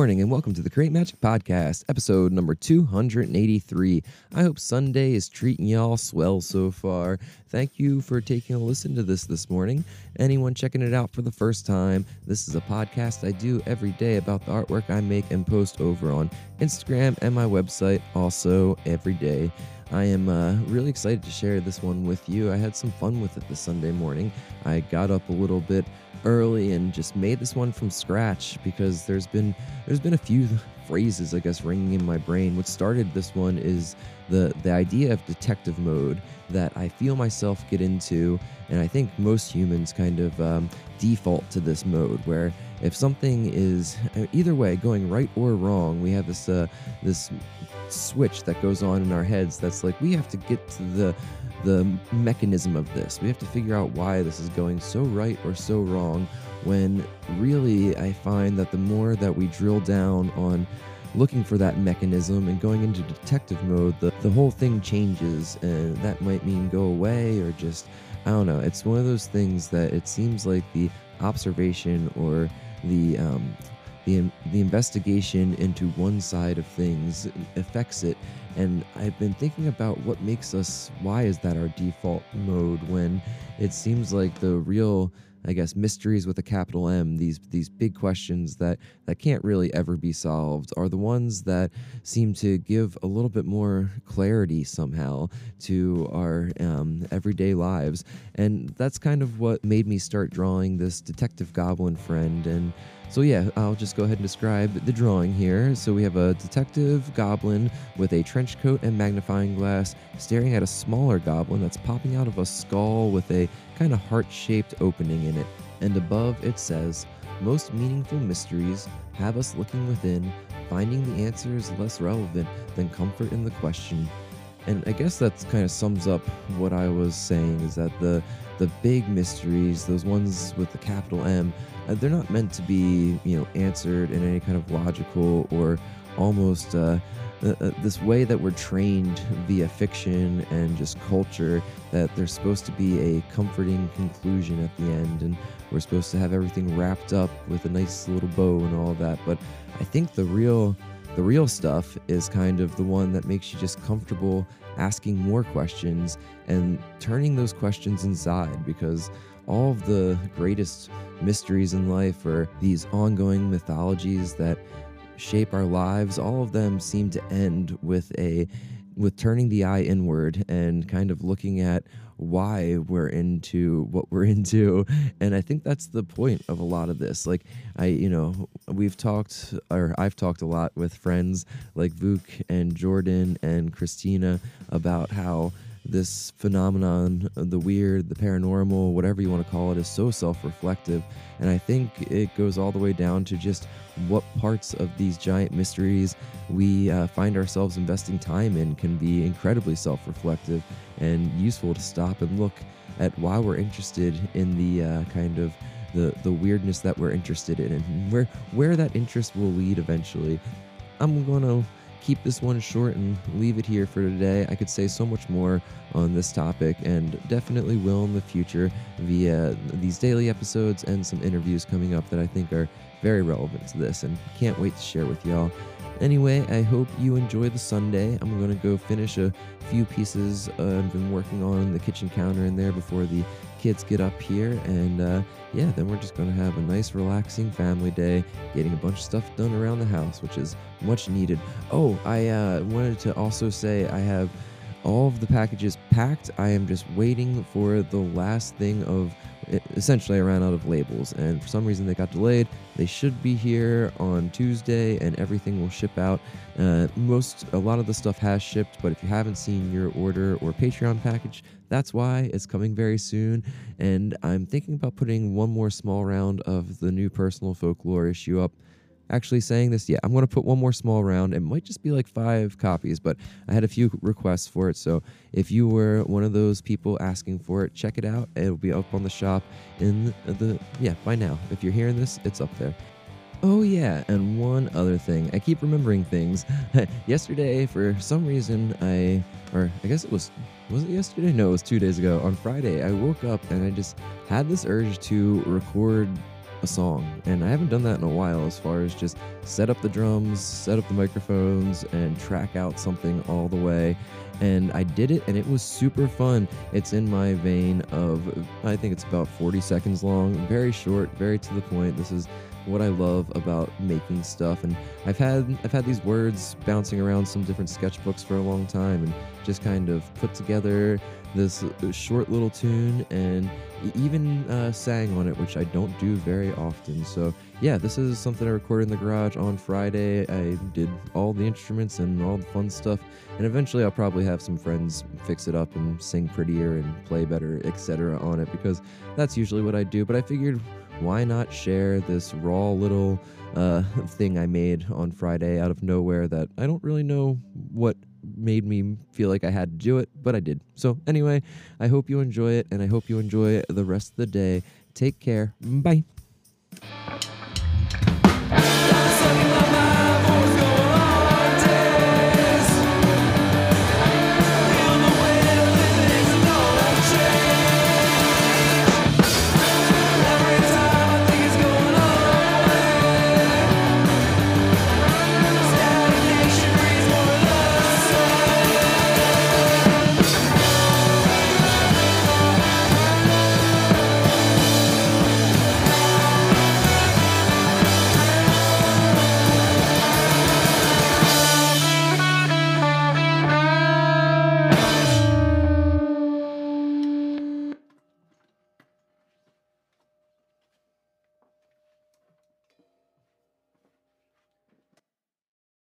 Morning and welcome to the Create Magic Podcast, episode number 283. I hope Sunday is treating y'all swell so far. Thank you for taking a listen to this this morning. Anyone checking it out for the first time, this is a podcast I do every day about the artwork I make and post over on Instagram and my website, also every day. I am uh, really excited to share this one with you. I had some fun with it this Sunday morning. I got up a little bit early and just made this one from scratch because there's been there's been a few phrases I guess ringing in my brain. What started this one is the the idea of detective mode that I feel myself get into, and I think most humans kind of um, default to this mode where if something is uh, either way going right or wrong, we have this uh, this switch that goes on in our heads that's like we have to get to the the mechanism of this. We have to figure out why this is going so right or so wrong when really I find that the more that we drill down on looking for that mechanism and going into detective mode, the, the whole thing changes and that might mean go away or just, I don't know. It's one of those things that it seems like the observation or the um, the, the investigation into one side of things affects it. And i've been thinking about what makes us why is that our default mode when it seems like the real I guess mysteries with a capital M, these these big questions that that can't really ever be solved, are the ones that seem to give a little bit more clarity somehow to our um, everyday lives, and that's kind of what made me start drawing this detective goblin friend and so yeah, I'll just go ahead and describe the drawing here. So we have a detective goblin with a trench coat and magnifying glass staring at a smaller goblin that's popping out of a skull with a kind of heart-shaped opening in it. And above it says, most meaningful mysteries have us looking within, finding the answers less relevant than comfort in the question. And I guess that kind of sums up what I was saying is that the the big mysteries, those ones with the capital M, uh, they're not meant to be, you know, answered in any kind of logical or almost uh, uh, uh, this way that we're trained via fiction and just culture that there's supposed to be a comforting conclusion at the end and we're supposed to have everything wrapped up with a nice little bow and all that. But i think the real the real stuff is kind of the one that makes you just comfortable asking more questions and turning those questions inside because all of the greatest mysteries in life are these ongoing mythologies that shape our lives. All of them seem to end with a with turning the eye inward and kind of looking at why we're into what we're into. And i think that's the point of a lot of this. Like i you know we've talked or i've talked a lot with friends like vuk and jordan and christina about how this phenomenon, the weird, the paranormal, whatever you want to call it, is so self reflective. And I think it goes all the way down to just what parts of these giant mysteries we uh, find ourselves investing time in can be incredibly self reflective and useful to stop and look at why we're interested in the uh, kind of the, the weirdness that we're interested in and where where that interest will lead eventually. I'm to keep this one short and leave it here for today. I could say so much more on this topic and definitely will in the future via these daily episodes and some interviews coming up that I think are very relevant to this and can't wait to share with y'all. Anyway, I hope you enjoy the Sunday. I'm going to go finish a few pieces uh, I've been working on the kitchen counter in there before the kids get up here. And uh, yeah, then we're just going to have a nice, relaxing family day, getting a bunch of stuff done around the house, which is much needed. Oh, I uh, wanted to also say I have all of the packages packed. I am just waiting for the last thing of essentially I ran out of labels and for some reason they got delayed. They should be here on Tuesday and everything will ship out. Uh, most a lot of the stuff has shipped, but if you haven't seen your order or Patreon package, that's why it's coming very soon. And I'm thinking about putting one more small round of the new personal folklore issue up actually saying this. Yeah, I'm going to put one more small round. It might just be like five copies, but I had a few requests for it. So if you were one of those people asking for it, check it out. It'll be up on the shop in the, yeah, by now. If you're hearing this, it's up there. Oh, yeah, and one other thing. I keep remembering things. yesterday, for some reason, I, or I guess it was, was it yesterday? No, it was two days ago. On Friday, I woke up and I just had this urge to record a song. And I haven't done that in a while as far as just set up the drums, set up the microphones, and track out something all the way. And I did it, and it was super fun. It's in my vein of, I think it's about 40 seconds long, very short, very to the point. This is what I love about making stuff. And I've had I've had these words bouncing around some different sketchbooks for a long time, and just kind of put together this short little tune and even uh, sang on it, which I don't do very often. So yeah, this is something I recorded in the garage on Friday. I did all the instruments and all the fun stuff, and eventually I'll probably have some friends fix it up and sing prettier and play better, etc. on it because that's usually what I do. But I figured why not share this raw little uh, thing I made on Friday out of nowhere that I don't really know what made me feel like I had to do it, but I did. So, anyway, I hope you enjoy it and I hope you enjoy the rest of the day. Take care. Bye.